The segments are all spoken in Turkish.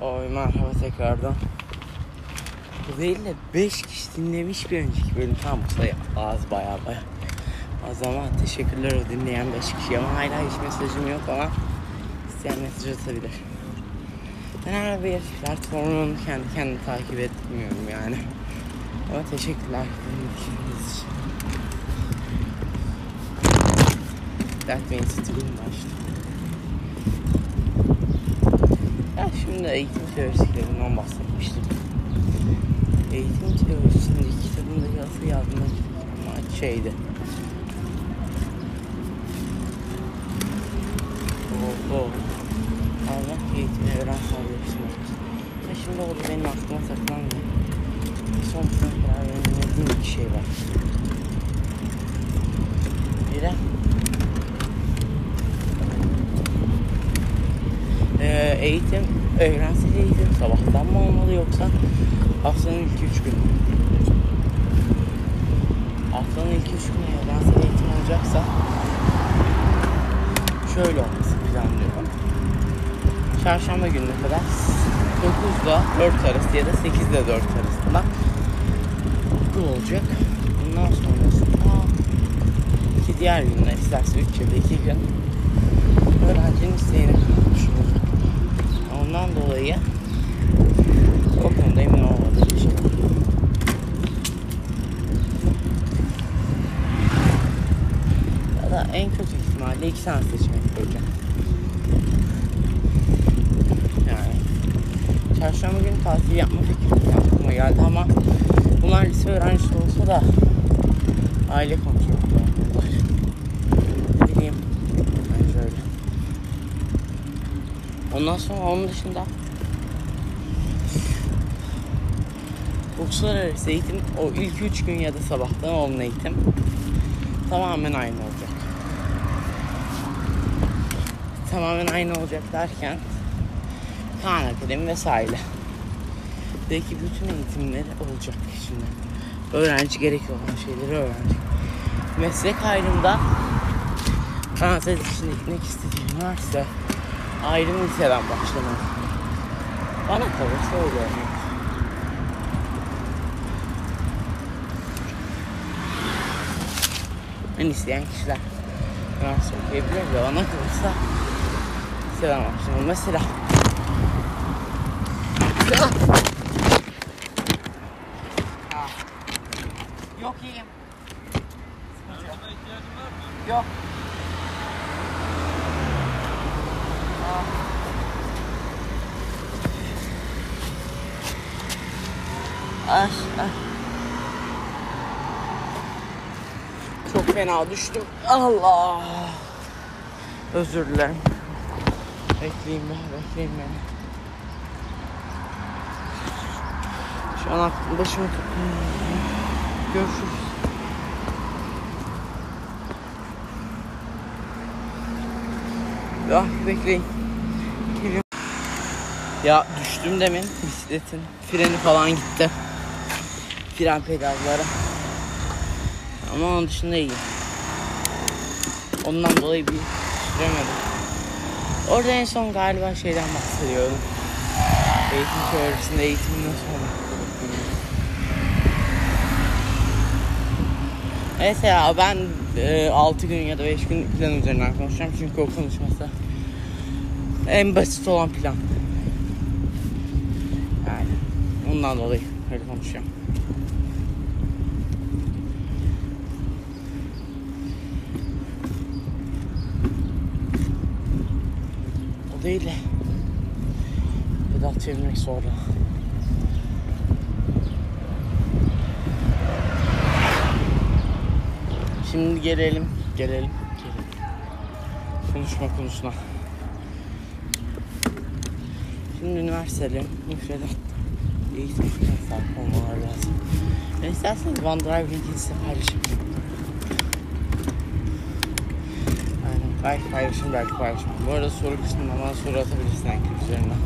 Oy merhaba tekrardan. Bu değil de 5 kişi dinlemiş bir önceki bölüm. Tamam bu sayı az baya baya. Az ama teşekkürler o dinleyen 5 kişi ama hala hiç mesajım yok ama isteyen mesaj atabilir. Ben her bir platformun kendi kendini takip etmiyorum yani. Ama teşekkürler dinlediğiniz için. That means stream başladı. Şimdi eğitim teorisinden bahsetmiştim. Eğitim teorisindeki kitabındaki asıl yazmak şeydi. Oho. Allah eğitimi öğren sağlıyorsunuz. Ya şimdi oldu benim aklıma takılan bir son sınıflar öğrenmediğim bir şey var. Biri Ee, eğitim, öğrensel eğitim sabahtan mı olmalı yoksa haftanın ilk üç günü? Haftanın ilk üç günü öğrensel eğitim olacaksa şöyle olması planlıyorum. Çarşamba gününe kadar 9'da 4 arası ya da 8'de 4 arasında okul olacak. Bundan sonrasında iki diğer günler isterse 3 ya da 2 gün öğrencinin isteğine kalmış olur. Ondan dolayı o konuda emin olmadığım bir şey. Ya en kötü ihtimalle iki tane seçenek koyacağım. Yani çarşamba günü tatil yapma fikri aklıma geldi ama bunlar lise öğrencisi olsa da aile kontrolü olmalılar. Ne bileyim. Bence öyle. Ondan sonra onun dışında uluslararası eğitim o ilk üç gün ya da sabahtan olan eğitim tamamen aynı olacak. Tamamen aynı olacak derken Kaan Akademi vesaire. Belki bütün eğitimleri olacak şimdi. Öğrenci gerekli olan şeyleri öğrenecek. Meslek ayrımda Fransız için gitmek istediğim varsa ayrım liseden başlamalı. Bana kalırsa öyle olmalı. En isteyen kişiler Fransız okuyabilir ve bana kalırsa liseden başlamalı. Mesela Yok iyiyim. Yok. Ay, ay. Çok fena düştüm. Allah. Özür dilerim. Bekleyin beni, bekleyin beni. Şu an aklım başımı tutmuyor. Görüşürüz. Ya bekleyin. Geliyorum. Ya düştüm demin bisikletin freni falan gitti. Fren pedalları. Ama onun dışında iyi. Ondan dolayı bir süremedim. Orada en son galiba şeyden bahsediyordum. Eğitim teorisinde eğitimden sonra. Neyse ya ben e, 6 gün ya da 5 gün plan üzerinden konuşacağım çünkü o konuşması en basit olan plan. Yani ondan dolayı öyle konuşacağım. Değil de pedal çevirmek zorla. Şimdi gelelim, gelelim, gelelim. Konuşma konusuna. Şimdi üniversiteli, müfredat, eğitim sahip olmalar lazım. Ben isterseniz OneDrive linkini size paylaşayım. Belki paylaşırım, belki paylaşmam. Bu arada soru kısmında bana soru atabilirsin Anchor üzerinden.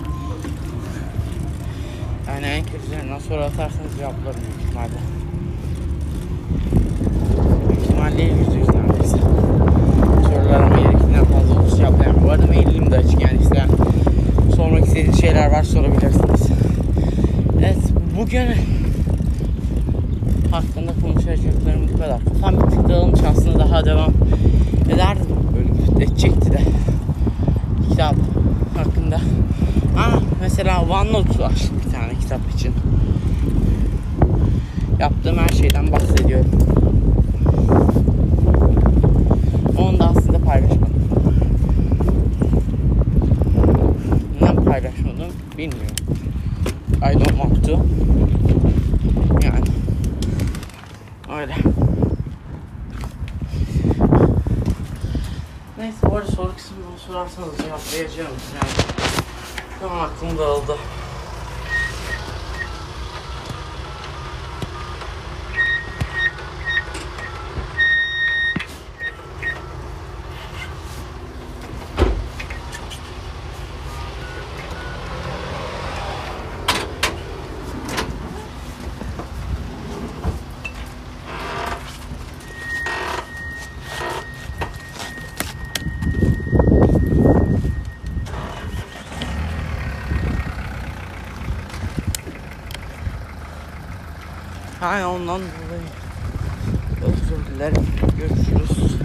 Yani Anchor üzerinden soru atarsanız cevaplarım büyük ihtimalle. Büyük ihtimalle yüzde yüz neredeyse. Sorularıma gerektiğinden fazla olursa cevaplayamam. Bu arada mailim de açık yani isteyen sormak istediğiniz şeyler var sorabilirsiniz. Evet bugün hakkında konuşacaklarım bu kadar. Kafam bir tık dağılmış aslında daha devam. Edecekti de. Kitap hakkında. Aa, mesela OneNote var bir tane kitap için. Yaptığım her şeyden bahsediyorum. Onu da aslında paylaşmadım. Neden paylaşmadım bilmiyorum. I don't want to. Yani. Öyle. Neyse bu arada soru kısmını sorarsanız cevaplayacağım. Yani. Tamam aklım dağıldı. Yani ondan dolayı özür dilerim. Görüşürüz.